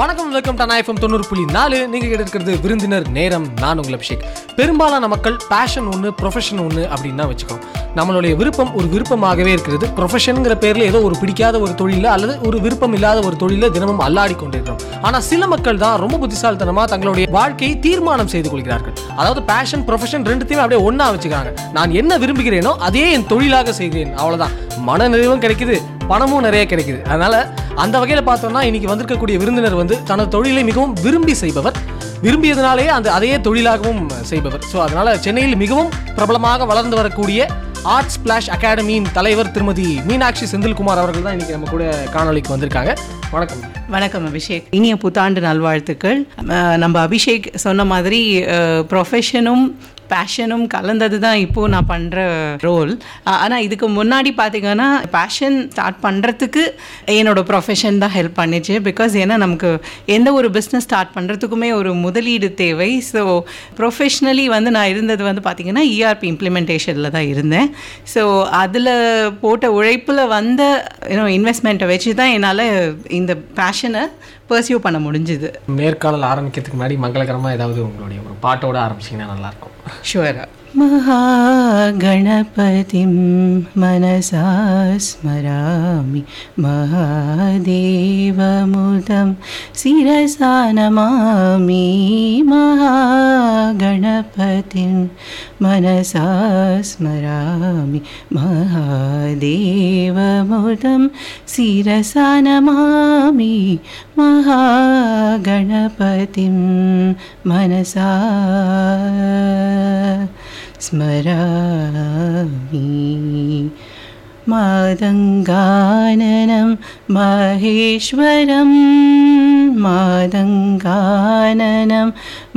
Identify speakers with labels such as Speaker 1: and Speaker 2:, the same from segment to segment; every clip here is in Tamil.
Speaker 1: வணக்கம் வெல்கம் டு ஐஃபம் தொண்ணூறு புள்ளி நாலு. நீங்க கேட்டுருக்கிறது விருந்தினர் நேரம் நான் உங்கள் அபிஷேக். பெரும்பாலான மக்கள் பேஷன் ஒன்று ப்ரொஃபஷன் ஒன்று அப்படின்னு தான் வச்சுக்கோம் நம்மளுடைய விருப்பம் ஒரு விருப்பமாகவே இருக்கிறது. ப்ரொஃபஷனுங்கிற பேரில் ஏதோ ஒரு பிடிக்காத ஒரு தொழிலில் அல்லது ஒரு விருப்பம் இல்லாத ஒரு தொழிலில் தினமும் அல்லாடி கொண்டிருக்கிறோம். ஆனால் சில மக்கள் தான் ரொம்ப புத்திசாலித்தனமாக தங்களுடைய வாழ்க்கையை தீர்மானம் செய்து கொள்கிறார்கள். அதாவது பேஷன் ப்ரொஃபஷன் ரெண்டுத்தையும் அப்படியே ஒன்றா வச்சுக்கிறாங்க. நான் என்ன விரும்புகிறேனோ அதே என் தொழிலாக செய்கிறேன். அவ்வளோதான் மன நிறைவும் கிடைக்குது பணமும் நிறைய கிடைக்குது. அதனால் அந்த வகையில் பார்த்தோம்னா இன்னைக்கு வந்திருக்கக்கூடிய விருந்தினர் வந்து தனது தொழிலை மிகவும் விரும்பி செய்பவர். விரும்பியதுனாலேயே அந்த அதையே தொழிலாகவும் செய்பவர். ஸோ அதனால் சென்னையில் மிகவும் பிரபலமாக வளர்ந்து வரக்கூடிய ஆர்ட்ஸ் ஸ்பிளாஷ் அகாடமியின் தலைவர் திருமதி மீனாட்சி செந்தில்குமார் அவர்கள் தான் இன்னைக்கு நம்ம கூட காணொளிக்கு வந்திருக்காங்க. வணக்கம்.
Speaker 2: வணக்கம் அபிஷேக். இனிய புத்தாண்டு நல்வாழ்த்துக்கள். நம்ம அபிஷேக் சொன்ன மாதிரி ப்ரொஃபஷனும் பேஷனும் கலந்தது தான் இப்போது நான் பண்ணுற ரோல் ஆனால் இதுக்கு முன்னாடி பார்த்தீங்கன்னா பேஷன் ஸ்டார்ட் பண்ணுறதுக்கு என்னோட ப்ரொஃபஷன் தான் ஹெல்ப் பண்ணிச்சு. பிகாஸ் ஏன்னா நமக்கு எந்த ஒரு பிஸ்னஸ் ஸ்டார்ட் பண்ணுறதுக்குமே ஒரு முதலீடு தேவை. ஸோ ப்ரொஃபஷ்னலி வந்து நான் இருந்தது வந்து பார்த்திங்கன்னா இஆர்பி இம்ப்ளிமெண்டேஷனில் தான் இருந்தேன். ஸோ அதில் போட்ட உழைப்பில் வந்த இன்வெஸ்ட்மெண்ட்டை வச்சு தான் என்னால் இந்த பேஷனை பர்சியூ பண்ண முடிஞ்சுது
Speaker 1: நேர்காணல் ஆரம்பிக்கிறதுக்கு முன்னாடி மங்களகரமாக ஏதாவது உங்களுடைய ஒரு பாட்டோட ஆரம்பிச்சிங்கன்னா நல்லாயிருக்கும்
Speaker 2: ஷுவரா महागणपतिं मनसा स्मरामि महादेवमुदं शिरसा नमामि महागणपतिं मनसा स्मरामि महादेवमुदं शिरसा नमामि महागणपतिं मनसा स्मरामि मादङ्गाननं महेश्वरं मादङ्गाननं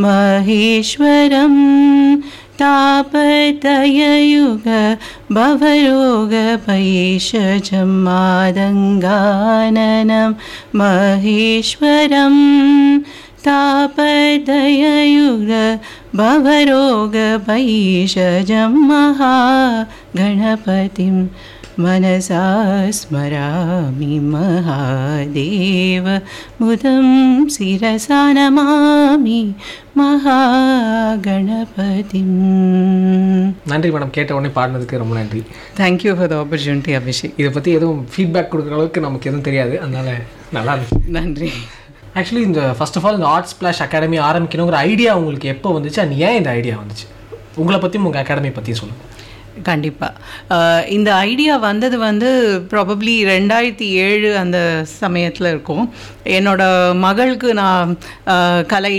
Speaker 2: महेश्वरं तापतययुग बभरोग मादङ्गाननं महेश्वरम्। तापदययययुग बभरोग पैशजं महा गणपतिं मनसा स्मरामि महादेव मुदं शिरसा नमामि महागणपतिम्
Speaker 1: நன்றி மேடம் கேட்ட உடனே பாடினதுக்கு ரொம்ப நன்றி
Speaker 2: Thank you for the opportunity, Abhishek.
Speaker 1: இதை பற்றி எதுவும் ஃபீட்பேக் கொடுக்குற அளவுக்கு நமக்கு எதுவும் தெரியாது அதனால நல்லா இருந்துச்சு
Speaker 2: நன்றி
Speaker 1: ஆக்சுவலி இந்த ஃபர்ஸ்ட் ஆஃப் ஆல் இந்த ஆர்ட் ஸ்பிளாஷ் அகாடமி ஆரம்பிக்கணுங்கிற ஐடியா உங்களுக்கு எப்போ வந்துச்சு அண்ட் ஏன் இந்த ஐடியா வந்துச்சு உங்களை பற்றியும் உங்கள் அகாடமி பற்றி சொல்லுங்கள்
Speaker 2: கண்டிப்பாக இந்த ஐடியா வந்தது வந்து ப்ராபப்ளி ரெண்டாயிரத்தி ஏழு அந்த சமயத்தில் இருக்கும். என்னோட மகளுக்கு நான் கலை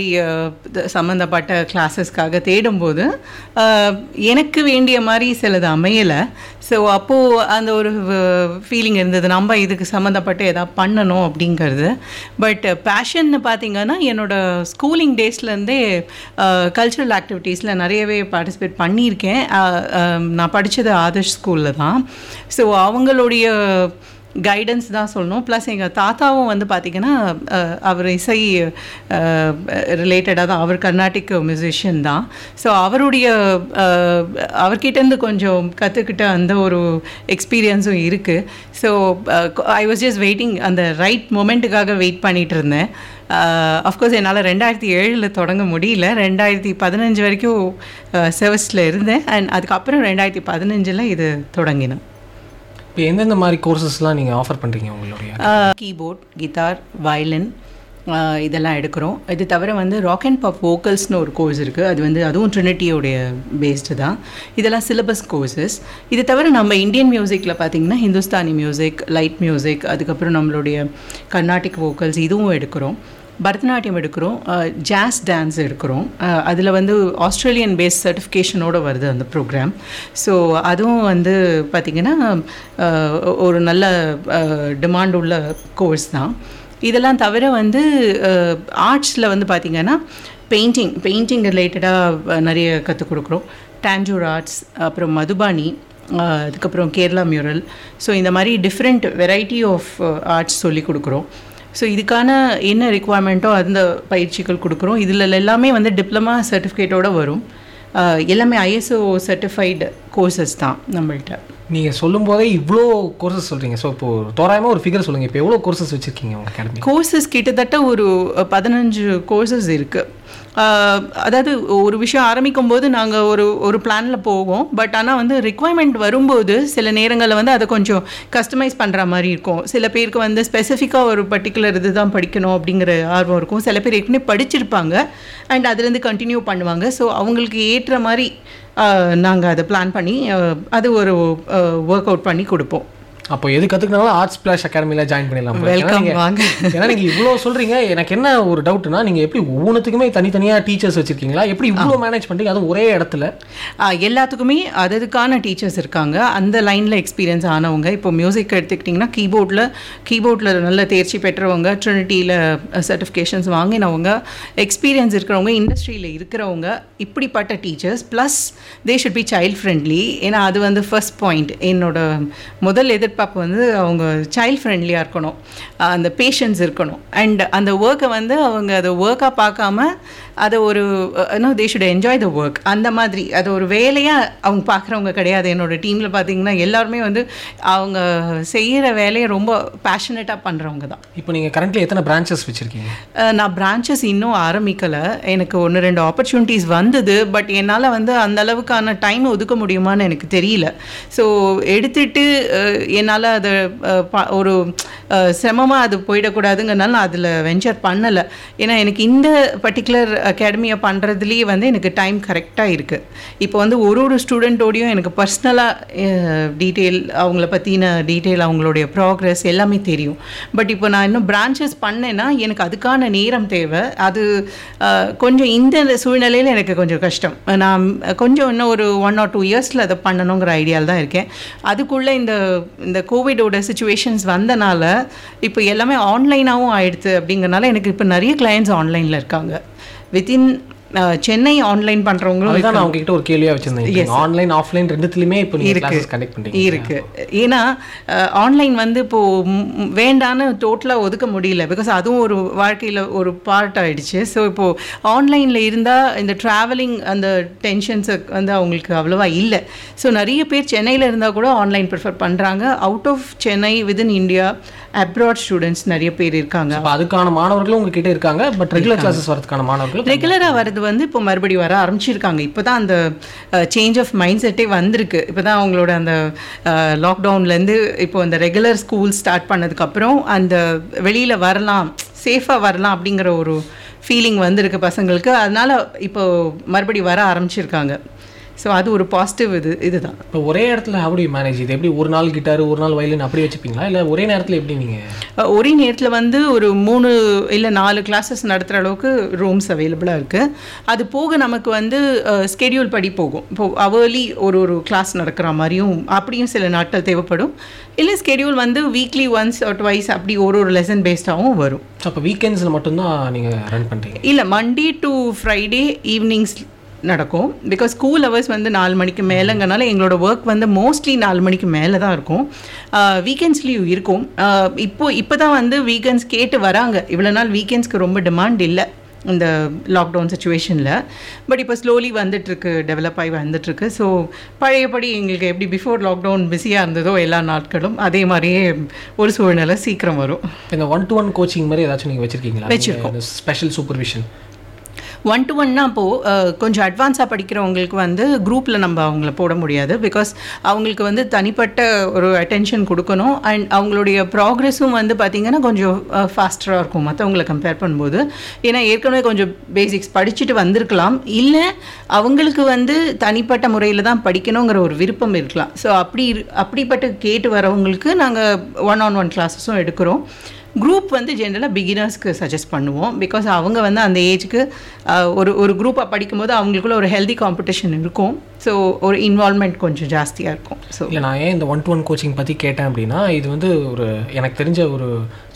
Speaker 2: சம்மந்தப்பட்ட கிளாஸஸ்க்காக தேடும்போது எனக்கு வேண்டிய மாதிரி சிலது அமையலை. ஸோ அப்போது அந்த ஒரு ஃபீலிங் இருந்தது. நம்ம இதுக்கு சம்மந்தப்பட்டு எதாவது பண்ணணும் அப்படிங்கிறது. பட் பேஷன்னு பார்த்தீங்கன்னா என்னோடய ஸ்கூலிங் டேஸ்லேருந்தே கல்ச்சுரல் ஆக்டிவிட்டீஸில் நிறையவே பார்ட்டிசிபேட் பண்ணியிருக்கேன். நான் படித்தது ஆதர்ஷ் ஸ்கூலில் தான். ஸோ அவங்களுடைய கைடன்ஸ் தான் சொல்லணும். ப்ளஸ் எங்கள் தாத்தாவும் வந்து பார்த்திங்கன்னா அவர் இசை ரிலேட்டடாக தான். அவர் கர்நாடிக் மியூசிஷியன் தான். ஸோ அவருடைய அவர்கிட்டேருந்து கொஞ்சம் கற்றுக்கிட்ட அந்த ஒரு எக்ஸ்பீரியன்ஸும் இருக்குது so I was just waiting அந்த ரைட் மொமெண்ட்டுக்காக வெயிட் பண்ணிகிட்டு இருந்தேன். அஃப்கோர்ஸ் என்னால் ரெண்டாயிரத்தி ஏழில் தொடங்க முடியல. ரெண்டாயிரத்தி பதினஞ்சு வரைக்கும் சர்வீஸில் இருந்தேன். அண்ட் அதுக்கப்புறம் ரெண்டாயிரத்தி பதினஞ்சில் இது தொடங்கினேன்.
Speaker 1: இப்போ எந்தெந்த மாதிரி கோர்சஸ்லாம் நீங்கள் ஆஃபர் பண்ணுறீங்க உங்களுடைய?
Speaker 2: கீபோர்ட் கிட்டார் வயலின் இதெல்லாம் எடுக்கிறோம். இது தவிர வந்து ராக் அண்ட் பாப் வோக்கல்ஸ்னு ஒரு கோர்ஸ் இருக்குது அது வந்து அதுவும் ட்ரினிட்டியோடைய பேஸ்டு தான். இதெல்லாம் சிலபஸ் கோர்சஸ் இது தவிர நம்ம இந்தியன் மியூசிக்கில் பார்த்திங்கன்னா ஹிந்துஸ்தானி மியூசிக் லைட் மியூசிக் அதுக்கப்புறம் நம்மளுடைய கர்நாடிக் வோக்கல்ஸ் இதுவும் எடுக்கிறோம். பரதநாட்டியம் எடுக்கிறோம். ஜாஸ் டான்ஸ் எடுக்கிறோம். அதில் வந்து ஆஸ்திரேலியன் பேஸ் சர்டிஃபிகேஷனோடு வருது அந்த ப்ரோக்ராம் ஸோ அதுவும் வந்து பார்த்திங்கன்னா ஒரு நல்ல டிமாண்ட் உள்ள கோர்ஸ் தான். இதெல்லாம் தவிர வந்து ஆர்ட்ஸில் வந்து பார்த்திங்கன்னா பெயிண்டிங் பெயிண்டிங் ரிலேட்டடாக நிறைய கற்றுக் கொடுக்குறோம். டேஞ்சூர் ஆர்ட்ஸ் அப்புறம் மதுபானி அதுக்கப்புறம் கேரளா மியூரல் ஸோ இந்த மாதிரி டிஃப்ரெண்ட் வெரைட்டி ஆஃப் ஆர்ட்ஸ் சொல்லி கொடுக்குறோம். ஸோ இதுக்கான என்ன ரெக்குவயர்மெண்ட்டோ அந்த பயிற்சிகள் கொடுக்குறோம். இதில் எல்லாமே வந்து டிப்ளமா சர்டிஃபிகேட்டோட வரும். எல்லாமே ஐஎஸ்ஓ சர்டிஃபைடு கோர்சஸ் தான் நம்மள்ட்ட.
Speaker 1: நீங்கள் சொல்லும் போதே இவ்வளோ கோர்சஸ் சொல்கிறீங்க ஸோ இப்போ தோராயமாக ஒரு ஃபிகர் சொல்லுங்கள் இப்போ எவ்வளோ கோர்சஸ் வச்சுருக்கீங்க உங்கள் அகாடமி
Speaker 2: கோர்சஸ் கிட்டத்தட்ட ஒரு பதினஞ்சு கோர்சஸ் இருக்குது அதாவது ஒரு விஷயம் ஆரம்பிக்கும் போது நாங்கள் ஒரு ஒரு பிளானில் போவோம். பட் ஆனால் வந்து ரிக்குவயர்மெண்ட் வரும்போது சில நேரங்களில் வந்து அதை கொஞ்சம் கஸ்டமைஸ் பண்ணுற மாதிரி இருக்கும். சில பேருக்கு வந்து ஸ்பெசிஃபிக்காக ஒரு பர்டிகுலர் இது தான் படிக்கணும் அப்படிங்கிற ஆர்வம் இருக்கும். சில பேர் ஏற்கனவே படிச்சிருப்பாங்க. அண்ட் அதுலேருந்து கண்டினியூ பண்ணுவாங்க. ஸோ அவங்களுக்கு ஏற்ற மாதிரி நாங்கள் அதை பிளான் பண்ணி அது ஒரு ஒர்க் அவுட் பண்ணி கொடுப்போம்.
Speaker 1: அப்போ எது கற்றுக்கினாலும் ஆர்ட்ஸ் பிளாஷ் அகாடமியில் ஜாயின் பண்ணிடலாம். ஏன்னா நீங்கள் இவ்வளோ சொல்கிறீங்க எனக்கு என்ன ஒரு டவுட்னா நீங்கள் எப்படி ஒவ்வொன்றுத்துக்குமே தனித்தனியாக டீச்சர்ஸ் வச்சுருக்கீங்களா? எப்படி இவ்வளோ மேனேஜ் பண்ணுறீங்க அதுவும் ஒரே இடத்துல.
Speaker 2: எல்லாத்துக்குமே அதுக்கான டீச்சர்ஸ் இருக்காங்க. அந்த லைனில் எக்ஸ்பீரியன்ஸ் ஆனவங்க. இப்போ மியூசிக் எடுத்துக்கிட்டிங்கன்னா கீபோர்டில் கீபோர்டில் நல்ல தேர்ச்சி பெற்றவங்க ட்ரினிட்டியில் சர்டிஃபிகேஷன்ஸ் வாங்கினவங்க எக்ஸ்பீரியன்ஸ் இருக்கிறவங்க இண்டஸ்ட்ரியில் இருக்கிறவங்க இப்படிப்பட்ட teachers plus they should be child friendly ஏன்னா அது வந்து ஃபர்ஸ்ட் பாயிண்ட் என்னோட முதல் எதிர்பார்ப்பு வந்து அவங்க சைல்ட் ஃப்ரெண்ட்லியாக இருக்கணும். அந்த பேஷன்ஸ் இருக்கணும். அண்ட் அந்த ஒர்க்கை வந்து அவங்க அதை ஒர்க்காக பார்க்காம அதை ஒரு no they should enjoy the work அந்த மாதிரி அது ஒரு வேலையாக அவங்க பார்க்குறவங்க கிடையாது. என்னோட டீமில் பார்த்தீங்கன்னா எல்லாருமே வந்து அவங்க செய்கிற வேலையை ரொம்ப பேஷனேட்டாக பண்ணுறவங்க தான்.
Speaker 1: இப்போ நீங்கள் கரண்ட்லி எத்தனை பிரான்ச்சஸ் வச்சுருக்கீங்க?
Speaker 2: நான் பிரான்ச்சஸ் இன்னும் ஆரம்பிக்கலை. எனக்கு ஒன்று ரெண்டு ஆப்பர்ச்சுனிட்டிஸ் வந்தது. பட் என்னால் வந்து அந்த அளவுக்கான டைம் ஒதுக்க முடியுமான்னு எனக்கு தெரியல. ஸோ எடுத்துட்டு என்னால் அதை ஒரு சிரமமாக அது போயிடக்கூடாதுங்கிறனால நான் அதில் வெஞ்சர் பண்ணலை. ஏன்னா எனக்கு இந்த பர்டிகுலர் அகாடமியை பண்ணுறதுலேயே வந்து எனக்கு டைம் கரெக்டாக இருக்குது இப்போ வந்து ஒரு ஒரு ஸ்டூடெண்ட்டோடையும் எனக்கு பர்சனலாக டீட்டெயில் அவங்கள பற்றின டீட்டெயில் அவங்களுடைய ப்ராக்ரஸ் எல்லாமே தெரியும். பட் இப்போ நான் இன்னும் பிரான்ச்சஸ் பண்ணேன்னா எனக்கு அதுக்கான நேரம் தேவை. அது கொஞ்சம் இந்த சூழ்நிலையில் எனக்கு கொஞ்சம் கஷ்டம். நான் கொஞ்சம் இன்னும் ஒரு ஒன் ஆர் டூ இயர்ஸில் அதை பண்ணணுங்கிற ஐடியாவில் தான் இருக்கேன். அதுக்குள்ளே இந்த இந்த இந்த கோவிடோட சுச்சுவேஷன்ஸ் வந்தனால இப்போ எல்லாமே ஆன்லைனாகவும் ஆயிடுது அப்படிங்கறனால எனக்கு இப்போ நிறைய கிளையண்ட்ஸ் ஆன்லைனில் இருக்காங்க. வித்தின் சென்னை ஆன்லைன் பண்ணுறவங்களும்
Speaker 1: அதுதான் நான் உங்ககிட்ட ஒரு கேள்வியாக வச்சுருந்தேன். ஆன்லைன் ஆஃப்லைன் ரெண்டுத்துலையுமே இப்போ
Speaker 2: இருக்கு.
Speaker 1: கண்டக்ட் பண்ணுறீங்க
Speaker 2: இருக்கு. ஏன்னா ஆன்லைன் வந்து இப்போ வேண்டான்னு டோட்டலாக ஒதுக்க முடியல. பிகாஸ் அதுவும் ஒரு வாழ்க்கையில் ஒரு பார்ட் ஆயிடுச்சு. ஸோ இப்போ ஆன்லைனில் இருந்தால் இந்த ட்ராவலிங் அந்த டென்ஷன்ஸை வந்து அவங்களுக்கு அவ்வளோவா இல்லை. ஸோ நிறைய பேர் சென்னையில் இருந்தால் கூட ஆன்லைன் ப்ரிஃபர் பண்ணுறாங்க out of Chennai within India abroad students நிறைய பேர் இருக்காங்க.
Speaker 1: அதுக்கான மாணவர்களும் உங்ககிட்ட இருக்காங்க. பட் ரெகுலர் கிளாஸஸ் வரதுக்கான மாணவர்களும்
Speaker 2: ரெகுலராக வர்றது வந்து இப்போ மறுபடியும் வர ஆரம்பிச்சிருக்காங்க. இப்போ தான் அந்த சேஞ்ச் ஆஃப் மைண்ட் செட்டே வந்திருக்கு. இப்போ தான் அவங்களோட அந்த லாக்டவுன்லேருந்து இப்போ அந்த ரெகுலர் ஸ்கூல் ஸ்டார்ட் பண்ணதுக்கப்புறம் அந்த வெளியில் வரலாம் சேஃபாக வரலாம் அப்படிங்கிற ஒரு ஃபீலிங் வந்திருக்கு பசங்களுக்கு. அதனால் இப்போ மறுபடியும் வர ஆரம்பிச்சிருக்காங்க. ஸோ அது ஒரு பாசிட்டிவ் இது இதுதான்.
Speaker 1: இப்போ ஒரே இடத்துல you மேனேஜ் இது? எப்படி ஒரு நாள் கிட்டார் ஒரு நாள் வயலின் அப்படி வச்சுப்பீங்களா? இல்லை ஒரே நேரத்தில் எப்படி நீங்கள்
Speaker 2: ஒரே நேரத்தில் வந்து ஒரு மூணு இல்லை நாலு கிளாஸஸ் நடத்துகிற அளவுக்கு ரூம்ஸ் அவைலபிளாக இருக்குது அது போக நமக்கு வந்து ஸ்கெடியூல் படி போகும். இப்போ அவர்லி ஒரு ஒரு கிளாஸ் நடக்கிற மாதிரியும் அப்படியும் சில நாட்கள் தேவைப்படும். இல்லை ஸ்கெடியூல் வந்து வீக்லி ஒன்ஸ் ஆர் ட்வைஸ் அப்படி ஒரு ஒரு லெசன் பேஸ்டாகவும் வரும்.
Speaker 1: அப்போ வீக்கெண்ட்ஸில் மட்டும்தான் நீங்கள் ரன் பண்ணுறீங்க
Speaker 2: இல்லை மண்டே டு ஃப்ரைடே ஈவினிங்ஸ் நடக்கும். பிகாஸ் ஸ்கூல் ஹவர்ஸ் வந்து நாலு மணிக்கு மேலேங்கனால எங்களோட ஒர்க் வந்து மோஸ்ட்லி நாலு மணிக்கு மேலே தான் இருக்கும் வீக்கெண்ட்ஸ்லேயும் இருக்கும். இப்போ இப்போ தான் வந்து வீக்கெண்ட்ஸ் கேட்டு வராங்க. இவ்வளோ நாள் வீக்கெண்ட்ஸ்க்கு ரொம்ப டிமாண்ட் இல்லை இந்த லாக்டவுன் சுச்சுவேஷனில் பட் இப்போ ஸ்லோலி வந்துட்டுருக்கு டெவலப் ஆகி வந்துட்டுருக்கு. ஸோ பழையபடி எங்களுக்கு எப்படி பிஃபோர் லாக்டவுன் பிஸியாக இருந்ததோ எல்லா நாட்களும் அதே மாதிரியே ஒரு சூழ்நிலை சீக்கிரம் வரும்.
Speaker 1: இந்த ஒன் டு ஒன் கோச்சிங் மாதிரி ஏதாச்சும் நீங்கள் வச்சுருக்கீங்களா?
Speaker 2: வச்சிருக்கோம்.
Speaker 1: ஸ்பெஷல் சூப்பர்விஷன்
Speaker 2: ஒன் டு ஒன்னா அப்போது கொஞ்சம் அட்வான்ஸாக படிக்கிறவங்களுக்கு வந்து குரூப்பில் நம்ம அவங்கள போட முடியாது. பிகாஸ் அவங்களுக்கு வந்து தனிப்பட்ட ஒரு அட்டென்ஷன் கொடுக்கணும். அண்ட் அவங்களுடைய ப்ராக்ரெஸும் வந்து பார்த்திங்கன்னா கொஞ்சம் ஃபாஸ்டராக இருக்கும். மற்றவங்களை கம்பேர் பண்ணும்போது. ஏன்னா ஏற்கனவே கொஞ்சம் பேசிக்ஸ் படிச்சுட்டு வந்திருக்கலாம். இல்லை அவங்களுக்கு வந்து தனிப்பட்ட முறையில் தான் படிக்கணுங்கிற ஒரு விருப்பம் இருக்கலாம். ஸோ அப்படி அப்படிப்பட்ட கேட்டு வரவங்களுக்கு நாங்கள் ஒன் ஆன் ஒன் கிளாஸஸும் எடுக்கிறோம். குரூப் வந்து ஜென்ரலாக பிகினர்ஸ்க்கு சஜஸ்ட் பண்ணுவோம். பிகாஸ் அவங்க வந்து அந்த ஏஜ்க்கு ஒரு ஒரு குரூப்பாக படிக்கும்போது அவங்களுக்குள்ள ஒரு ஹெல்தி காம்படிஷன் இருக்கும். ஸோ ஒரு இன்வால்மெண்ட் கொஞ்சம் ஜாஸ்தியாக இருக்கும். ஸோ
Speaker 1: இல்லை நான் ஏன் இந்த ஒன் டு ஒன் கோச்சிங் பற்றி கேட்டேன் அப்படின்னா இது வந்து ஒரு எனக்கு தெரிஞ்ச ஒரு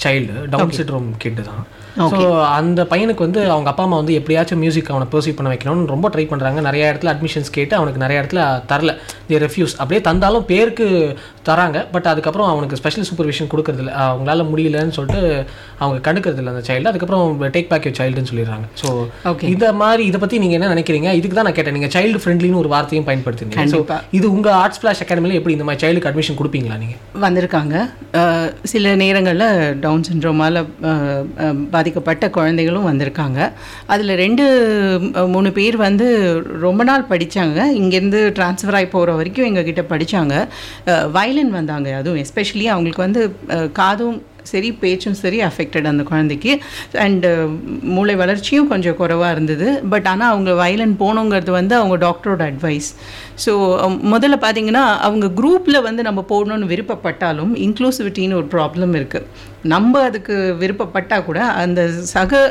Speaker 1: சைல்டு டவுன் சிட்ரோம் கிட்டு தான். ஸோ அந்த பையனுக்கு வந்து அவங்க அப்பா அம்மா வந்து எப்படியாச்சும் மியூசிக் அவனை பர்சீவ் பண்ண வைக்கணும்னு ரொம்ப ட்ரை பண்ணுறாங்க நிறைய இடத்துல அட்மிஷன்ஸ் கேட்டு அவனுக்கு நிறைய இடத்துல தரல. தி ரெஃப்யூஸ் அப்படியே தந்தாலும் பேருக்கு தராங்க. பட் அதுக்கப்புறம் அவனுக்கு ஸ்பெஷல் சூப்பர்விஷன் கொடுக்கறதில்ல அவங்களால முடியலன்னு சொல்லிட்டு அவங்க கண்டுக்கிறது இல்லை அந்த சைல்டு அதுக்கப்புறம் டேக் பேக் யூ சைல்டுன்னு சொல்லிடுறாங்க. ஸோ. இந்த மாதிரி இதை பற்றி நீங்கள் என்ன நினைக்கிறீங்க? இதுக்கு தான் நான் கேட்டேன். நீங்கள் சைல்டு ஃப்ரெண்ட்லின்னு ஒரு வார்த்தையும் பயன்படுத்துறீங்க ஸோ
Speaker 2: கண்டிப்பா.
Speaker 1: இது உங்கள் ஆர்ட்ஸ் ஃபிளாஷ் அகாடமியில் எப்படி இந்த மாதிரி சைல்டுக்கு அட்மிஷன் கொடுப்பீங்களா நீங்கள்
Speaker 2: வந்திருக்காங்க. சில நேரங்களில் டவுன் சிண்ட்ரோமால் பாதிக்கப்பட்ட குழந்தைகளும் வந்திருக்காங்க. அதில் ரெண்டு மூணு பேர் வந்து ரொம்ப நாள் படித்தாங்க இங்கேருந்து ட்ரான்ஸ்ஃபர் ஆகி போகிற வரைக்கும் எங்ககிட்ட படித்தாங்க வயலின் வந்தாங்க அதுவும். எஸ்பெஷலி அவங்களுக்கு வந்து காதும் சரி பேச்சும் சரி அஃபெக்டட் அந்த குழந்தைக்கு. அண்டு uh, மூளை வளர்ச்சியும் கொஞ்சம் குறைவாக இருந்தது. பட் ஆனால் அவங்க வயலன் போகணுங்கிறது வந்து அவங்க டாக்டரோட அட்வைஸ் ஸோ முதல்ல பார்த்தீங்கன்னா அவங்க குரூப்பில் வந்து நம்ம போடணும்னு விருப்பப்பட்டாலும் இன்க்ளூசிவிட்டின்னு ஒரு ப்ராப்ளம் இருக்குது நம்ம அதுக்கு விருப்பப்பட்டால் கூட அந்த சக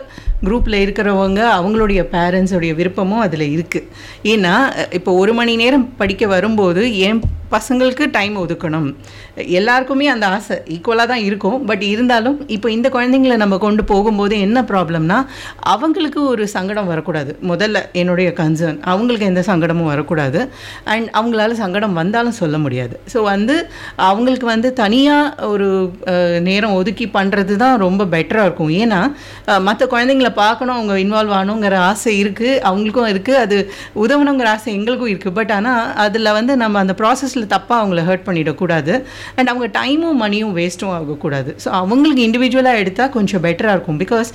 Speaker 2: குரூப்பில் இருக்கிறவங்க அவங்களுடைய பேரண்ட்ஸோடைய விருப்பமும் அதில் இருக்குது ஏன்னா இப்போ ஒரு மணி நேரம் படிக்க வரும்போது என் பசங்களுக்கு டைம் ஒதுக்கணும். எல்லாருக்குமே அந்த ஆசை ஈக்குவலாக தான் இருக்கும். பட் இருந்தாலும் இப்போ இந்த குழந்தைங்கள நம்ம கொண்டு போகும்போது என்ன ப்ராப்ளம்னா அவங்களுக்கு ஒரு சங்கடம் வரக்கூடாது. முதல்ல என்னுடைய கன்சர்ன் அவங்களுக்கு எந்த சங்கடமும் வரக்கூடாது. அண்ட் அவங்களால சங்கடம் வந்தாலும் சொல்ல முடியாது. ஸோ வந்து அவங்களுக்கு வந்து தனியாக ஒரு நேரம் ஒதுக்கி பண்ணுறது தான் ரொம்ப பெட்டராக இருக்கும். ஏன்னா மற்ற குழந்தைங்கள பார்க்கணும் அவங்க இன்வால்வ் ஆகணுங்கிற ஆசை இருக்குது அவங்களுக்கும் இருக்குது அது உதவணுங்கிற ஆசை எங்களுக்கும் இருக்குது பட் ஆனால் அதில் வந்து நம்ம அந்த ப்ராசஸில் தப்பாக அவங்கள ஹர்ட் பண்ணிடக்கூடாது. அண்ட் அவங்க டைமும் மணியும் வேஸ்ட்டும் ஆகக்கூடாது. ஸோ அவங்களுக்கு இண்டிவிஜுவலாக எடுத்தால் கொஞ்சம் பெட்டராக இருக்கும். பிகாஸ்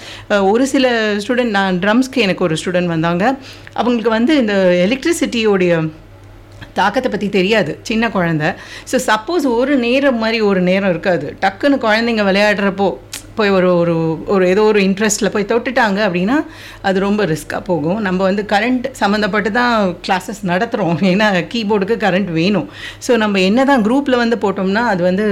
Speaker 2: ஒரு சில ஸ்டூடெண்ட் நான் ட்ரம்ஸ்க்கு எனக்கு ஒரு ஸ்டூடெண்ட் வந்தாங்க. அவங்களுக்கு வந்து இந்த எலக்ட்ரிசிட்டியோடைய தாக்கத்தை பற்றி தெரியாது. சின்ன குழந்த. ஸோ சப்போஸ் ஒரு நேரம் மாதிரி ஒரு நேரம் இருக்காது. டக்குன்னு குழந்தைங்க விளையாடுறப்போ போய் ஒரு ஒரு ஒரு ஏதோ ஒரு இன்ட்ரெஸ்ட்டில் போய் தொட்டுட்டாங்க அப்படின்னா அது ரொம்ப ரிஸ்க்காக போகும். நம்ம வந்து கரண்ட் சம்மந்தப்பட்டு தான் கிளாஸஸ் நடத்துகிறோம் ஏன்னா கீபோர்டுக்கு கரண்ட் வேணும். ஸோ நம்ம என்ன தான் குரூப்பில் வந்து போட்டோம்னா அது வந்து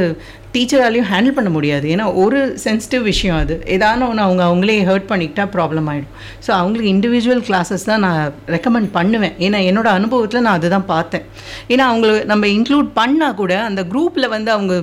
Speaker 2: டீச்சராலையும் ஹேண்டில் பண்ண முடியாது. ஏன்னா ஒரு சென்சிட்டிவ் விஷயம் அது. ஏதான ஒன்று அவங்க அவங்களே ஹர்ட் பண்ணிக்கிட்டா ப்ராப்ளம் ஆகிடும் ஸோ அவங்களுக்கு இண்டிவிஜுவல் கிளாஸஸ் தான் நான் ரெக்கமெண்ட் பண்ணுவேன். ஏன்னா என்னோட அனுபவத்தில் நான் அதுதான் பார்த்தேன். ஏன்னா அவங்கள நம்ம இன்க்ளூட் பண்ணால் கூட அந்த குரூப்பில் வந்து அவங்க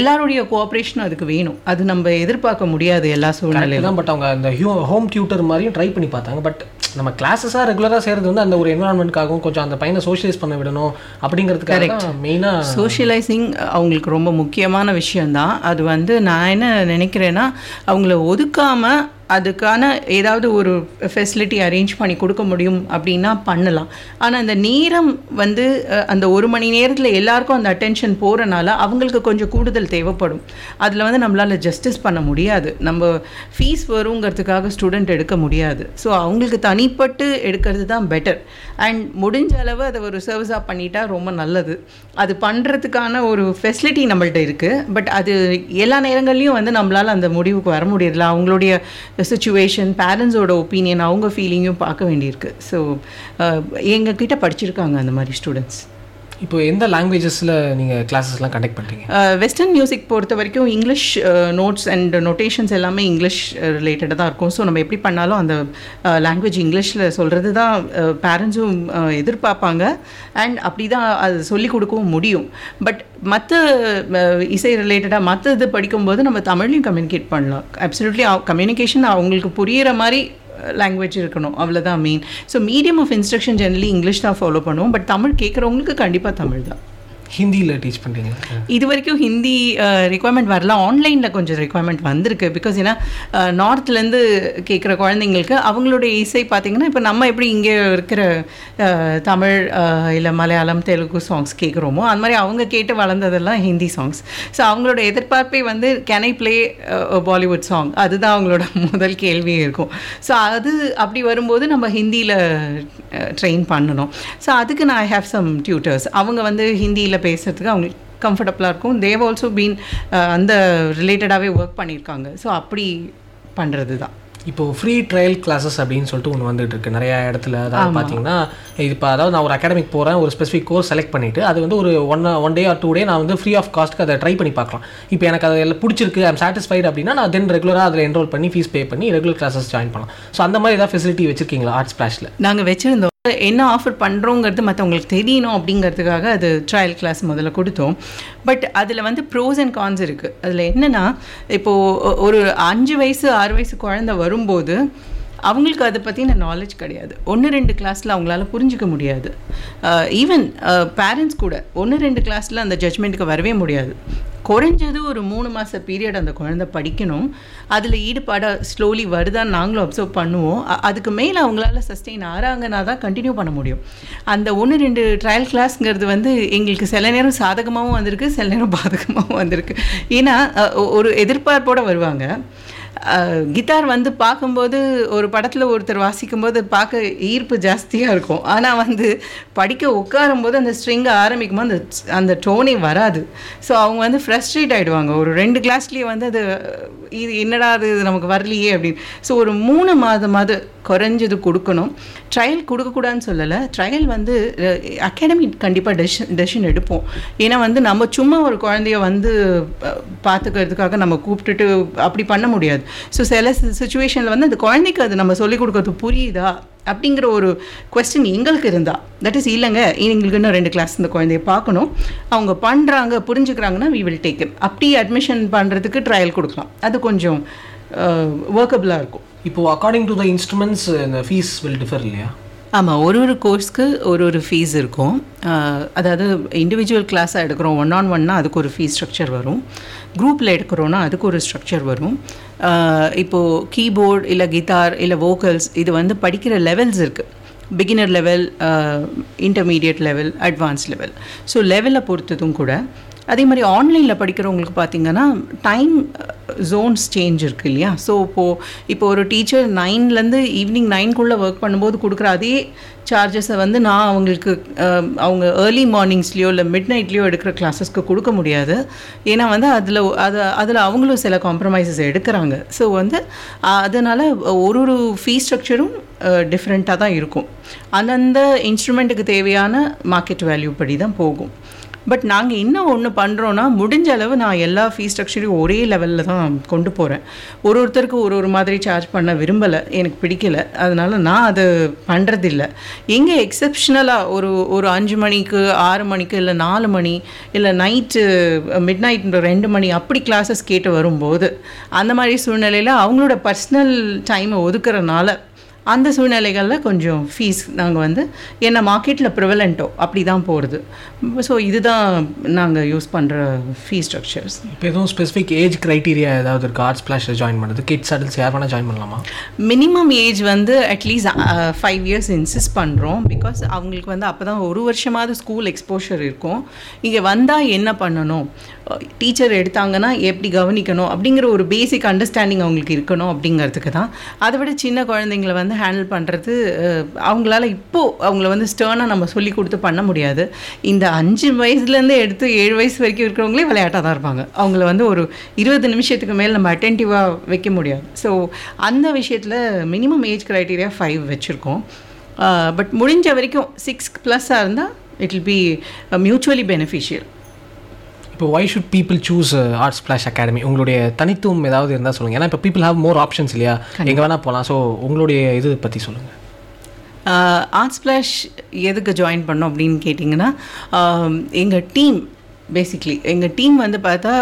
Speaker 2: எல்லாருடைய கோஆப்ரேஷனும் அதுக்கு வேணும். அது நம்ம எதிர்பார்க்க முடியாது எல்லா சூழ்நிலையிலும்.
Speaker 1: பட் அவங்க அந்த ஹோம் டியூட்டர் மாதிரியும் ட்ரை பண்ணி பார்த்தாங்க. பட் நம்ம கிளாஸஸாக ரெகுலராக செய்கிறது வந்து அந்த ஒரு என்வரான்மெண்ட்காகவும் கொஞ்சம் அந்த பையனை சோஷியலைஸ் பண்ண விடணும் அப்படிங்கிறதுக்காக தான் மெயினாக
Speaker 2: சோஷியலைசிங் அவங்களுக்கு ரொம்ப முக்கியமான விஷயந்தான் அது வந்து நான் என்ன நினைக்கிறேன்னா அவங்கள ஒதுக்காம அதுக்கான ஏதாவது ஒரு ஃபெசிலிட்டி அரேஞ்ச் பண்ணி கொடுக்க முடியும் அப்படின்னா பண்ணலாம். ஆனால் அந்த நேரம் வந்து அந்த ஒரு மணி நேரத்தில் எல்லாருக்கும் அந்த அட்டென்ஷன் போகிறனால அவங்களுக்கு கொஞ்சம் கூடுதல் தேவைப்படும். அதில் வந்து நம்மளால் ஜஸ்டிஸ் பண்ண முடியாது. நம்ம ஃபீஸ் வருங்கிறதுக்காக ஸ்டூடெண்ட் எடுக்க முடியாது. ஸோ அவங்களுக்கு தனிப்பட்டு எடுக்கிறது தான் பெட்டர் அண்ட் முடிஞ்ச அளவு அதை ஒரு சர்வீஸாக பண்ணிட்டா ரொம்ப நல்லது. அது பண்ணுறதுக்கான ஒரு ஃபெசிலிட்டி நம்மள்ட்ட இருக்குது பட் அது எல்லா நேரங்கள்லையும் வந்து நம்மளால் அந்த முடிவுக்கு வர முடியல அவங்களுடைய சுச்சுவேஷன் பேரண்ட்ஸோட ஒப்பீனியன் அவங்க ஃபீலிங்கும் பார்க்க வேண்டியிருக்கு. ஸோ uh, எங்ககிட்ட படிச்சிருக்காங்க அந்த மாதிரி ஸ்டூடெண்ட்ஸ்
Speaker 1: இப்போ எந்த லாங்குவேஜஸில் நீங்கள் கிளாஸஸ்லாம் கண்டக்ட் பண்ணுறீங்க
Speaker 2: வெஸ்டர்ன் மியூசிக் பொறுத்த வரைக்கும் இங்கிலீஷ் நோட்ஸ் அண்ட் நோட்டேஷன்ஸ் எல்லாமே இங்கிலீஷ் ரிலேட்டடாக தான் இருக்கும். ஸோ நம்ம எப்படி பண்ணாலும் அந்த லாங்குவேஜ் இங்கிலீஷில் சொல்கிறது தான் பேரண்ட்ஸும் எதிர்பார்ப்பாங்க. அண்ட் அப்படி தான் அது சொல்லிக் கொடுக்கவும் முடியும். பட் மற்ற uh, இசை ரிலேட்டடாக மற்ற இது படிக்கும்போது நம்ம தமிழ்லையும் கம்யூனிகேட் பண்ணலாம். அப்சல்யூட்லி கம்யூனிகேஷன் அவங்களுக்கு புரிகிற மாதிரி லாங்குவேஜ் இருக்கணும். அவ்வளோதான் main so medium of instruction generally English தான் ஃபாலோ பண்ணுவோம். பட் தமிழ் கேட்குறவங்களுக்கு கண்டிப்பாக தமிழ் தான்.
Speaker 1: ஹிந்தியில் டீச் பண்ணுறீங்க
Speaker 2: இது வரைக்கும் ஹிந்தி ரெக்குவயர்மெண்ட் வரல. ஆன்லைனில் கொஞ்சம் ரெக்குவயர்மெண்ட் வந்திருக்கு. பிகாஸ் ஏன்னா நார்த்லேருந்து கேட்குற குழந்தைங்களுக்கு அவங்களுடைய இசை பார்த்திங்கன்னா இப்போ நம்ம எப்படி இங்கே இருக்கிற தமிழ் இல்லை மலையாளம் தெலுங்கு சாங்ஸ் கேட்குறோமோ அந்த மாதிரி அவங்க கேட்டு வளர்ந்ததெல்லாம் ஹிந்தி சாங்ஸ் ஸோ அவங்களோட எதிர்பார்ப்பே வந்து can I play Bollywood song அதுதான் அவங்களோட முதல் கேள்வியே இருக்கும். ஸோ அது அப்படி வரும்போது நம்ம ஹிந்தியில் ட்ரெயின் பண்ணணும். ஸோ அதுக்கு நான் ஐ ஹாவ் சம் டியூட்டர்ஸ் அவங்க வந்து ஹிந்தியில் பேசுறதுக்கு அவங்களுக்கு கம்ஃபர்டபுளாக இருக்கும். தேவ் ஆல்சோ பீன் அந்த ரிலேட்டடாகவே ஒர்க் பண்ணியிருக்காங்க. ஸோ அப்படி பண்ணுறது தான்
Speaker 1: இப்போ ஃப்ரீ ட்ரையல் கிளாஸஸ் அப்படின்னு சொல்லிட்டு ஒன்று வந்துட்டு இருக்கு. நிறைய இடத்துல அதாவது பார்த்தீங்கன்னா இப்போ அதாவது நான் ஒரு அகாடமிக் போகிறேன் ஒரு ஸ்பெசிஃபிக் கோர்ஸ் செலக்ட் பண்ணிட்டு அது வந்து ஒரு one one day or two day நான் வந்து ஃப்ரீ ஆஃப் காஸ்ட்டுக்கு அதை ட்ரை பண்ணி பார்க்கலாம். இப்போ எனக்கு அது எல்லாம் பிடிச்சிருக்கு ஐம் சாட்டிஸ்ஃபைடு அப்படின்னா நான் தென் ரெகுலராக அதில் என்ரோல் பண்ணி ஃபீஸ் பே பண்ணி ரெகுலர் கிளாஸஸ் ஜாயின் பண்ணலாம். ஸோ அந்த மாதிரி ஏதாவது ஃபெசிலிட்டி வச்சிருக்கீங்களா ஆர்ட்ஸ் ஸ்பிளாஷில்
Speaker 2: நாங்கள் வச்சுருந்தோம். என்ன ஆஃபர் பண்ணுறோங்கிறது மற்றவங்களுக்கு தெரியணும் அப்படிங்கிறதுக்காக அது ட்ரையல் கிளாஸ் முதல்ல கொடுத்தோம். பட் அதில் வந்து ப்ரோஸ் அண்ட் கான்ஸ் இருக்குது அதில் என்னென்னா இப்போது ஒரு அஞ்சு வயசு ஆறு வயசு குழந்தை வரும்போது அவங்களுக்கு அதை பற்றின நாலேஜ் கிடையாது. ஒன்று ரெண்டு கிளாஸில் அவங்களால புரிஞ்சிக்க முடியாது. ஈவன் பேரண்ட்ஸ் கூட ஒன்று ரெண்டு கிளாஸில் அந்த ஜட்மெண்ட்டுக்கு வரவே முடியாது. குறைஞ்சது ஒரு மூணு மாத பீரியட் அந்த குழந்தை படிக்கணும். அதில் ஈடுபாடாக ஸ்லோலி வருதான்னு நாங்களும் அப்சர்வ் பண்ணுவோம். அதுக்கு மேலே அவங்களால சஸ்டெயின் ஆறாங்கன்னா தான் கண்டினியூ பண்ண முடியும். அந்த ஒன்று ரெண்டு ட்ரையல் கிளாஸ்ங்கிறது வந்து எங்களுக்கு சில நேரம் சாதகமாகவும் வந்திருக்கு சில நேரம் பாதகமாகவும் வந்திருக்கு. ஏன்னா ஒரு எதிர்பார்ப்போடு வருவாங்க. கிட்டார் வந்து பார்க்கும்போது ஒரு படத்தில் ஒருத்தர் வாசிக்கும்போது பார்க்க ஈர்ப்பு ஜாஸ்தியாக இருக்கும். ஆனால் வந்து படிக்க உட்காரும்போது அந்த ஸ்ட்ரிங்கை ஆரம்பிக்கும் போது அந்த அந்த டோனே வராது. ஸோ அவங்க வந்து ஃப்ரஸ்ட்ரேட் ஆகிடுவாங்க ஒரு ரெண்டு கிளாஸ்லேயே வந்து அது இது என்னடா அது இது நமக்கு வரலையே அப்படின்னு. ஸோ ஒரு மூணு மாதமாவது குறைஞ்சது கொடுக்கணும். ட்ரையல் கொடுக்கக்கூடாதுன்னு சொல்லலை. ட்ரையல் வந்து அகாடமி கண்டிப்பாக டெசிஷன் டெசிஷன் எடுப்போம். ஏன்னா வந்து நம்ம சும்மா ஒரு குழந்தைய வந்து பார்த்துக்கிறதுக்காக நம்ம கூப்பிட்டுட்டு அப்படி பண்ண முடியாது. ஸோ சில சுச்சுவேஷனில் வந்து அந்த குழந்தைக்கு அது நம்ம சொல்லிக் கொடுக்கறது புரியுதா? அப்படிங்கிற ஒரு கொஸ்டின் எங்களுக்கு இருந்தா. தட் இஸ் இல்லைங்க எங்களுக்கு இன்னும் ரெண்டு கிளாஸ் இந்த குழந்தைய பார்க்கணும். அவங்க பண்ணுறாங்க புரிஞ்சுக்கிறாங்கன்னா வி வில் டேக் அப்படி அட்மிஷன் பண்ணுறதுக்கு ட்ரையல் கொடுக்கலாம். அது கொஞ்சம் ஒர்க்கபிளாக இருக்கும்.
Speaker 1: இப்போது அக்கார்டிங் டு த இன்ஸ்ட்ருமெண்ட்ஸ் இந்த ஃபீஸ் வில் டிஃபர் இல்லையா?
Speaker 2: ஆமாம் ஒரு ஒரு கோர்ஸ்க்கு ஒரு ஒரு ஃபீஸ் இருக்கும். அதாவது இண்டிவிஜுவல் கிளாஸாக எடுக்கிறோம் ஒன் ஆன் ஒன்னா அதுக்கு ஒரு ஃபீஸ் ஸ்ட்ரக்சர் வரும். குரூப்பில் எடுக்கிறோன்னா அதுக்கு ஒரு ஸ்ட்ரக்சர் வரும். இப்போது கீபோர்டு இல்லை கிட்டார் இல்லை வோக்கல்ஸ் இது வந்து படிக்கிற லெவல்ஸ் இருக்குது beginner level intermediate level advance level so லெவலை பொறுத்ததும் கூட அதே மாதிரி ஆன்லைனில் படிக்கிறவங்களுக்கு பார்த்தீங்கன்னா டைம் ஜோன்ஸ் uh, சேஞ்ச் இருக்குது இல்லையா? ஸோ இப்போது இப்போ ஒரு டீச்சர் நைன்லேருந்து ஈவினிங் நைன்குள்ளே ஒர்க் பண்ணும்போது கொடுக்குற அதே சார்ஜஸை வந்து நான் அவங்களுக்கு um, அவங்க ஏர்லி மார்னிங்ஸ்லேயோ இல்லை மிட் நைட்லேயோ எடுக்கிற கிளாஸஸ்க்கு கொடுக்க முடியாது. ஏன்னா வந்து அதில் அது அதில் அவங்களும் சில காம்ப்ரமைசஸ் எடுக்கிறாங்க. ஸோ வந்து அதனால் ஒரு ஒரு ஃபீஸ் ஸ்ட்ரக்சரும் டிஃப்ரெண்ட்டாக தான் இருக்கும். அந்தந்த இன்ஸ்ட்ருமெண்ட்டுக்கு தேவையான மார்க்கெட் வேல்யூ படி தான் போகும். பட் நாங்கள் இன்னும் ஒன்று பண்ணுறோன்னா முடிஞ்ச அளவு நான் எல்லா ஃபீஸ் ஸ்ட்ரக்சரையும் ஒரே லெவலில் தான் கொண்டு போகிறேன் ஒரு ஒருத்தருக்கு ஒரு ஒரு மாதிரி சார்ஜ் பண்ண விரும்பலை எனக்கு பிடிக்கல. அதனால் நான் அது பண்ணுறதில்ல எங்கே எக்ஸப்ஷனலாக ஒரு ஒரு அஞ்சு மணிக்கு ஆறு மணிக்கு இல்லை நாலு மணி இல்லை நைட்டு மிட் நைட் ரெண்டு மணி அப்படி கிளாஸஸ் கேட்டு வரும்போது அந்த மாதிரி சூழ்நிலையில் அவங்களோட பர்சனல் டைமை ஒதுக்குறனால அந்த சூழ்நிலைகளில் கொஞ்சம் ஃபீஸ் நாங்கள் வந்து என்ன மார்க்கெட்டில் ப்ரிவலண்ட்டோ அப்படி தான் போகிறது ஸோ இதுதான் நாங்கள் யூஸ் பண்ணுற ஃபீஸ் ஸ்ட்ரக்சர்ஸ்
Speaker 1: இப்போ எதுவும் ஸ்பெசிஃபிக் ஏஜ் கிரைட்டீரியா ஏதாவது இருக்குது ஆர்ட்ஸ் பிளாஷில் ஜாயின் பண்ணுறது கிட்ஸ் அடல்ட்ஸ் யார் வேணால் ஜாயின் பண்ணலாமா?
Speaker 2: மினிமம் ஏஜ் வந்து at least five years insist பண்ணுறோம் பிகாஸ் அவங்களுக்கு வந்து அப்போ தான் ஒரு வருஷமாவது ஸ்கூல் எக்ஸ்போஷர் இருக்கும். இங்கே வந்தால் என்ன பண்ணணும்? டீச்சர் எடுத்தாங்கன்னா எப்படி கவனிக்கணும்? அப்படிங்கிற ஒரு பேசிக் அண்டர்ஸ்டாண்டிங் அவங்களுக்கு இருக்கணும் அப்படிங்கிறதுக்கு தான் அதை விட சின்ன குழந்தைங்களை வந்து ஹேண்டில் பண்ணுறது அவங்களால இப்போது அவங்கள வந்து ஸ்டர்னாக நம்ம சொல்லி கொடுத்து பண்ண முடியாது. இந்த அஞ்சு வயசுலேருந்து எடுத்து ஏழு வயசு வரைக்கும் இருக்கிறவங்களே விளையாட்டாக தான் இருப்பாங்க. அவங்கள வந்து ஒரு இருபது நிமிஷத்துக்கு மேல் நம்ம அட்டென்டிவாக வைக்க முடியாது. ஸோ அந்த விஷயத்தில் மினிமம் ஏஜ் க்ரைட்டீரியா ஃபைவ் வச்சுருக்கோம். பட் முடிஞ்ச வரைக்கும் சிக்ஸ் ப்ளஸ்ஸாக இருந்தால் it will be mutually beneficial
Speaker 1: இப்போ why should people choose arts splash academy உங்களுடைய தனித்துவம் ஏதாவது இருந்தால் சொல்லுங்கள் ஏன்னா இப்போ பீப்புள் ஹேவ் மோர் ஆப்ஷன்ஸ் இல்லையா? எங்கே வேணால் போகலாம் ஸோ உங்களுடைய இது பற்றி சொல்லுங்கள்
Speaker 2: ஆர்ட்ஸ் ஸ்பிளாஷ் எதுக்கு ஜாயின் பண்ணோம் அப்படின்னு கேட்டிங்கன்னா எங்கள் டீம் பேசிக்லி எங்கள் டீம் வந்து பார்த்தா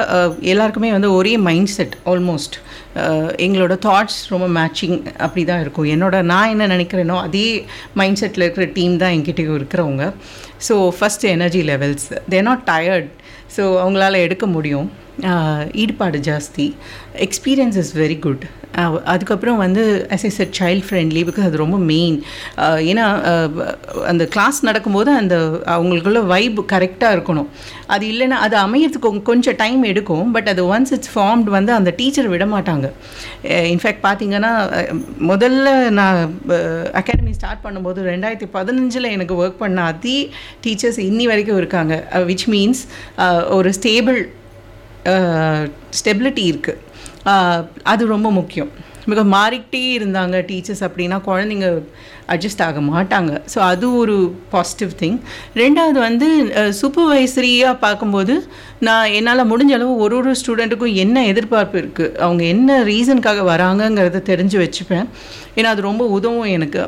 Speaker 2: எல்லாருக்குமே வந்து ஒரே மைண்ட் செட் ஆல்மோஸ்ட் எங்களோட தாட்ஸ் ரொம்ப மேட்சிங் அப்படி தான் இருக்கும். என்னோட நான் என்ன நினைக்கிறேனோ அதே மைண்ட் செட்டில் இருக்கிற டீம் தான் என்கிட்ட இருக்கிறவங்க. So first energy levels they're not tired so அவங்களால எடுக்க முடியும். ஈடுபாடு ஜாஸ்தி. எக்ஸ்பீரியன்ஸ் இஸ் வெரி குட் அதுக்கப்புறம் வந்து as I said child friendly because அது ரொம்ப மெயின் ஏன்னா அந்த கிளாஸ் நடக்கும்போது அந்த அவங்களுக்குள்ள வைப் கரெக்டாக இருக்கணும். அது இல்லைன்னா அது அமையறதுக்கு கொஞ்சம் டைம் எடுக்கும். பட் அது ஒன்ஸ் இட்ஸ் ஃபார்ம்டு வந்து அந்த டீச்சர் விட மாட்டாங்க. இன்ஃபேக்ட் பார்த்தீங்கன்னா முதல்ல நான் அகாடமி ஸ்டார்ட் பண்ணும்போது ரெண்டாயிரத்தி பதினஞ்சில் எனக்கு ஒர்க் பண்ண அதே டீச்சர்ஸ் இன்னி வரைக்கும் இருக்காங்க. விச் மீன்ஸ் ஒரு ஸ்டேபிள் ஸ்டெபிலிட்டி இருக்குது அது ரொம்ப முக்கியம். மிக மாறிக்கிட்டே இருந்தாங்க டீச்சர்ஸ் அப்படின்னா குழந்தைங்க அட்ஜஸ்ட் ஆக மாட்டாங்க. ஸோ அது ஒரு பாசிட்டிவ் திங் ரெண்டாவது வந்து சூப்பர்வைசரியாக பார்க்கும்போது நான் என்னால் முடிஞ்ச அளவு ஒரு ஒரு ஸ்டூடெண்ட்டுக்கும் என்ன எதிர்பார்ப்பு இருக்குது அவங்க என்ன ரீசனுக்காக வராங்கங்கிறத தெரிஞ்சு வச்சுப்பேன். ஏன்னா அது ரொம்ப உதவும் எனக்கு.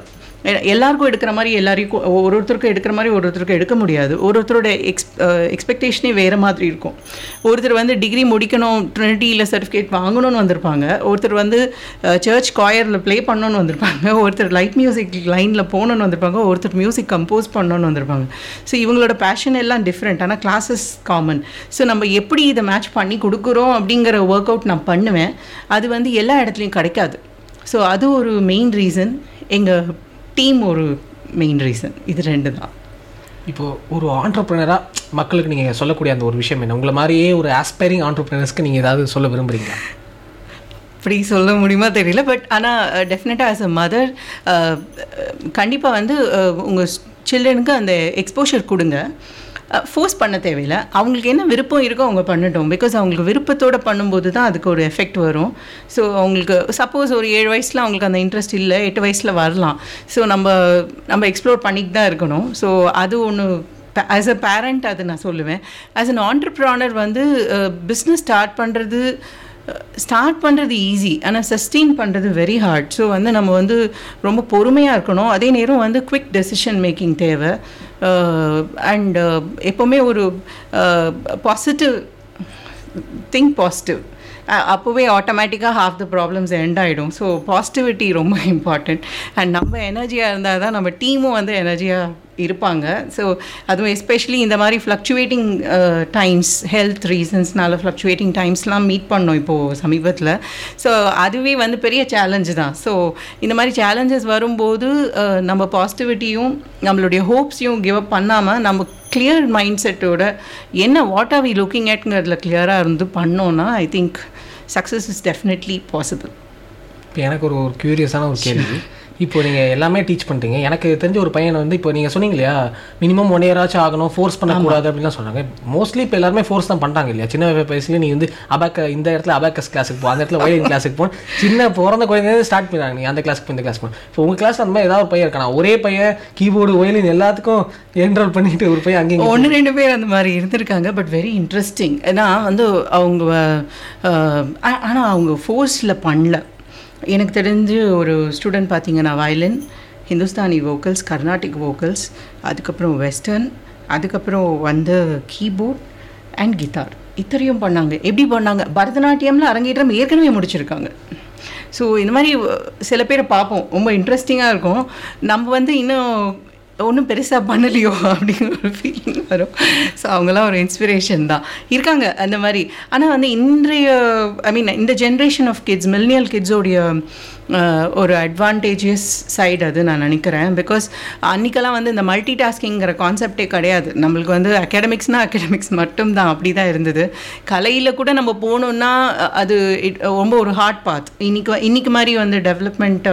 Speaker 2: எல்லாருக்கும் எடுக்கிற மாதிரி எல்லாரையும் ஒரு ஒருத்தருக்கும் எடுக்கிற மாதிரி ஒரு ஒருத்தருக்கும் எடுக்க முடியாது. ஒரு ஒருத்தரோட எக்ஸ் எக்ஸ்பெக்டேஷனே வேறு மாதிரி இருக்கும். ஒருத்தர் வந்து டிகிரி முடிக்கணும் ட்ரினிட்டியில் சர்டிஃபிகேட் வாங்கணும்னு வந்திருப்பாங்க. ஒருத்தர் வந்து சர்ச் காயரில் ப்ளே பண்ணணும்னு வந்திருப்பாங்க. ஒருத்தர் லைட் மியூசிக் லைனில் போகணுன்னு வந்திருப்பாங்க. ஒருத்தர் மியூசிக் கம்போஸ் பண்ணணும்னு வந்திருப்பாங்க. ஸோ இவங்களோட பேஷன் எல்லாம் டிஃப்ரெண்ட் ஆனால் கிளாஸஸ் காமன் ஸோ நம்ம எப்படி இதை மேட்ச் பண்ணி கொடுக்குறோம் அப்படிங்கிற ஒர்க் அவுட் நான் பண்ணுவேன். அது வந்து எல்லா இடத்துலையும் கிடைக்காது. ஸோ அது ஒரு மெயின் ரீசன் எங்கள் டீம் ஒரு மெயின் ரீசன் இது ரெண்டு தான்
Speaker 1: இப்போ ஒரு ஆண்டர்பிரினராக மக்களுக்கு நீங்கள் சொல்லக்கூடிய அந்த ஒரு விஷயம் என்ன? உங்களை மாதிரியே ஒரு ஆஸ்பைரிங் ஆண்டர்பிரினர்ஸ்க்கு நீங்கள் ஏதாவது சொல்ல விரும்புறீங்களா?
Speaker 2: அப்படி சொல்ல முடியுமா தெரியல பட் ஆனால் டெஃபினட்டாக ஆஸ் அ மதர் கண்டிப்பாக வந்து உங்கள் சில்ட்ரனுக்கு அந்த எக்ஸ்போஷர் கொடுங்க. ஃபோர்ஸ் பண்ண தேவையில்லை. அவங்களுக்கு என்ன விருப்பம் இருக்கோ அவங்க பண்ணட்டும். பிகாஸ் அவங்களுக்கு விருப்பத்தோடு பண்ணும்போது தான் அதுக்கு ஒரு எஃபெக்ட் வரும். ஸோ அவங்களுக்கு சப்போஸ் ஒரு ஏழு வயசில் அவங்களுக்கு அந்த இன்ட்ரெஸ்ட் இல்லை எட்டு வயசில் வரலாம். ஸோ நம்ம நம்ம எக்ஸ்ப்ளோர் பண்ணிட்டு தான் இருக்கணும். ஸோ அது ஒன்று ஆஸ் அ பேரண்ட் அது நான் சொல்லுவேன். ஆஸ் அன் ஆண்டர்ப்ரானர் வந்து பிஸ்னஸ் ஸ்டார்ட் பண்ணுறது ஸ்டார்ட் பண்ணுறது ஈஸி ஆனால் சஸ்டெயின் பண்ணுறது வெரி ஹார்ட் ஸோ வந்து நம்ம வந்து ரொம்ப பொறுமையாக இருக்கணும். அதே நேரம் வந்து குவிக் டெசிஷன் மேக்கிங் தேவை. Uh, அண்ட் uh, எப்போவுமே ஒரு பாசிட்டிவ் திங்க் பாசிட்டிவ் அப்போவே ஆட்டோமேட்டிக்காக ஹாஃப் த ப்ராப்ளம்ஸ் எண்ட் ஆகிடும் ஸோ பாசிட்டிவிட்டி ரொம்ப இம்பார்ட்டண்ட் அண்ட் நம்ம எனர்ஜியாக இருந்தால் தான் நம்ம டீமும் வந்து எனர்ஜியாக இருப்பாங்க. ஸோ அதுவும் எஸ்பெஷலி இந்த மாதிரி ஃப்ளக்சுவேட்டிங் டைம்ஸ் ஹெல்த் ரீசன்ஸ்னால ஃப்ளக்சுவேட்டிங் டைம்ஸ்லாம் மீட் பண்ணோம் இப்போது சமீபத்தில். ஸோ அதுவே வந்து பெரிய சேலஞ்சு தான். ஸோ இந்த மாதிரி சேலஞ்சஸ் வரும்போது அஹ், நம்ம பாசிட்டிவிட்டியும் நம்மளுடைய ஹோப்ஸையும் கிவ் அப் பண்ணாமல் நம்ம கிளியர் மைண்ட் செட்டோட என்ன வாட் ஆர் வி லுக்கிங் அட்ங்கிறதுல கிளியராக இருந்து பண்ணோன்னா I think success is definitely possible
Speaker 1: இப்போ எனக்கு ஒரு ஒரு க்யூரியஸான ஒரு கேள்வி. இப்போ நீங்கள் எல்லாமே டீச் பண்ணிட்டீங்க. எனக்கு தெரிஞ்ச ஒரு பையன் வந்து இப்போ நீங்கள் சொன்னீங்க இல்லையா மினிமம் ஒன் இயராச்சும் ஆகணும் ஃபோர்ஸ் பண்ணக்கூடாது அப்படின்லாம் சொன்னாங்க. மோஸ்ட்லி இப்போ எல்லாருமே ஃபோர்ஸ் தான் பண்ணுறாங்க இல்லையா? சின்ன வயசுல நீ வந்து அபாக்க இந்த இடத்துல அபாக்கஸ் கிளாஸுக்கு போ அந்த இடத்துல வயலின் கிளாஸுக்கு போ. சின்ன பிறந்த குழந்தைங்க ஸ்டார்ட் பண்ணுறாங்க நீ அந்த கிளாஸ்க்கு இந்த கிளாஸ் போ. இப்போ உங்கள் கிளாஸ் அந்த மாதிரி ஏதாவது ஒரு பையன் இருக்கானா? ஒரே பையன் கீபோர்டு வயலின் எல்லாத்துக்கும் என்ரோல் பண்ணிட்டு ஒரு பையன் அங்கேயும்
Speaker 2: ஒன்று ரெண்டு பேர் அந்த மாதிரி இருந்திருக்காங்க பட் வெரி இன்ட்ரெஸ்டிங் ஏன்னா வந்து அவங்க ஆனால் அவங்க ஃபோர்ஸில் பண்ணல. எனக்கு தெரிஞ்சு ஒரு ஸ்டூடெண்ட் பார்த்தீங்கன்னா violin Hindustani vocals Carnatic vocals அதுக்கப்புறம் வெஸ்டர்ன் அதுக்கப்புறம் வந்து கீபோர்ட் அண்ட் கிட்டார் இத்தனையும் பண்ணாங்க. எப்படி பண்ணாங்க? பரதநாட்டியம்ல அரங்கேற்றம் ஏற்கனவே முடிச்சிருக்காங்க. ஸோ இந்த மாதிரி சில பேரை பார்ப்போம். ரொம்ப இன்ட்ரெஸ்டிங்காக இருக்கும். நம்ம வந்து இன்னும் ஒன்றும் பெருசாக பண்ணலையோ அப்படிங்கிற ஒரு ஃபீலிங் வரும். ஸோ அவங்களாம் ஒரு இன்ஸ்பிரேஷன் தான். இருக்காங்க அந்த மாதிரி. ஆனால் வந்து இன்றைய ஐ மீன் இந்த ஜென்ரேஷன் ஆஃப் கிட்ஸ் மில்னியல் கிட்ஸோடைய ஒரு அட்வான்டேஜஸ் சைடு அது நான் நினைக்கிறேன். பிகாஸ் அன்றைக்கெல்லாம் வந்து இந்த மல்டி டாஸ்கிங்கிற கான்செப்டே கிடையாது. நம்மளுக்கு வந்து அகாடமிக்ஸ்னால் அகாடமிக்ஸ் மட்டும்தான். அப்படி தான் இருந்தது. கலையில் கூட நம்ம போகணுன்னா அது ரொம்ப ஒரு ஹார்ட் பாத் இன்னைக்கு இன்றைக்கி மாதிரி வந்து டெவலப்மெண்ட்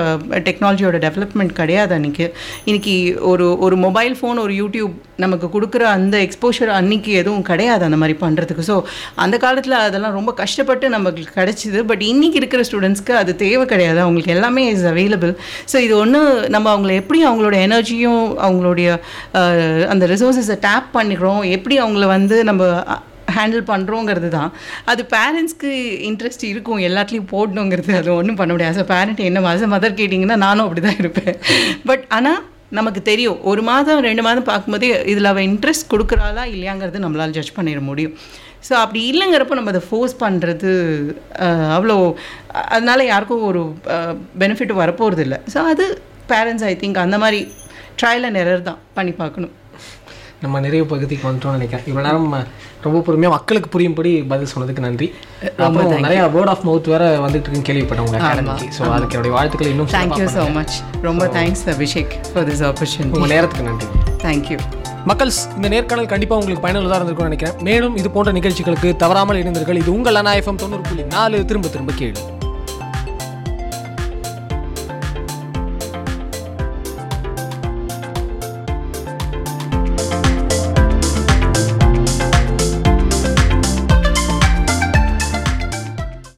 Speaker 2: டெக்னாலஜியோட டெவலப்மெண்ட் கிடையாது அன்றைக்கி இன்னைக்கு ஒரு ஒரு மொபைல் ஃபோன் ஒரு யூடியூப் நமக்கு கொடுக்குற அந்த எக்ஸ்போஷர் அன்னைக்கு எதுவும் கிடையாது அந்த மாதிரி பண்ணுறதுக்கு ஸோ அந்த காலத்தில் அதெல்லாம் ரொம்ப கஷ்டப்பட்டு நமக்கு கிடச்சிது. பட் இன்றைக்கி இருக்கிற ஸ்டூடெண்ட்ஸ்க்கு அது தேவை கிடையாது. அவங்க அவங்களுக்கு எல்லாமே இஸ் அவைலபிள் ஸோ இது ஒன்று நம்ம அவங்கள எப்படி அவங்களோட எனர்ஜியும் அவங்களுடைய அந்த ரிசோர்ஸஸை டேப் பண்ணிக்கிறோம் எப்படி அவங்கள வந்து நம்ம ஹேண்டில் பண்ணுறோங்கிறது தான் அது பேரண்ட்ஸ்க்கு இன்ட்ரெஸ்ட் இருக்கும் எல்லாத்துலேயும் போடணுங்கிறது அது ஒன்றும் பண்ண முடியாது. ஸோ பேரண்ட் என்ன மாதம் மதர் கேட்டிங்கன்னா நானும் அப்படி தான் இருப்பேன். பட் ஆனால் நமக்கு தெரியும் ஒரு மாதம் ரெண்டு மாதம் பார்க்கும்போதே இதில் அவள் இன்ட்ரெஸ்ட் கொடுக்குறாளா இல்லையாங்கிறது நம்மளால் ஜட்ஜ் பண்ணிட முடியும். ஸோ அப்படி இல்லைங்கிறப்போ நம்ம அதை ஃபோர்ஸ் பண்ணுறது அவ்வளோ அதனால யாருக்கும் ஒரு பெனிஃபிட் வரப்போகிறது இல்லை ஸோ அது பேரண்ட்ஸ் ஐ திங்க் அந்த மாதிரி ட்ரையல் அண்ட் எரர் தான் பண்ணி பார்க்கணும்.
Speaker 1: நம்ம நிறைய பகுதிக்கு வந்துட்டோம்னு நினைக்கிறேன். இவ்வளோ நேரம் ரொம்ப பொறுமையாக மக்களுக்கு புரியும்படி பதில் சொன்னதுக்கு நன்றி. அப்புறம் நிறைய வேர்ட் ஆஃப் மவுத் வேற வந்துட்டு இருக்குன்னு அகாடமிக்கு ஸோ அதுக்கு என்னுடைய வாழ்த்துக்களை இன்னும்
Speaker 2: தேங்க்யூ ஸோ மச் ரொம்ப thanks Abhishek for this opportunity
Speaker 1: உங்கள் நேரத்துக்கு நன்றி.
Speaker 2: தேங்க்யூ
Speaker 1: மக்கள்ஸ் இந்த நேர்காணல் கண்டிப்பாக உங்களுக்கு பயனுள்ளதாக இருந்திருக்கும்னு நினைக்கிறேன். மேலும் இது போன்ற நிகழ்ச்சிகளுக்கு தவறாமல் இணைந்தீர்கள் இது உங்கள் அண்ணா எஃப்எம் தொண்ணூறு புள்ளி நாலு. திரும்ப திரும்ப கேளு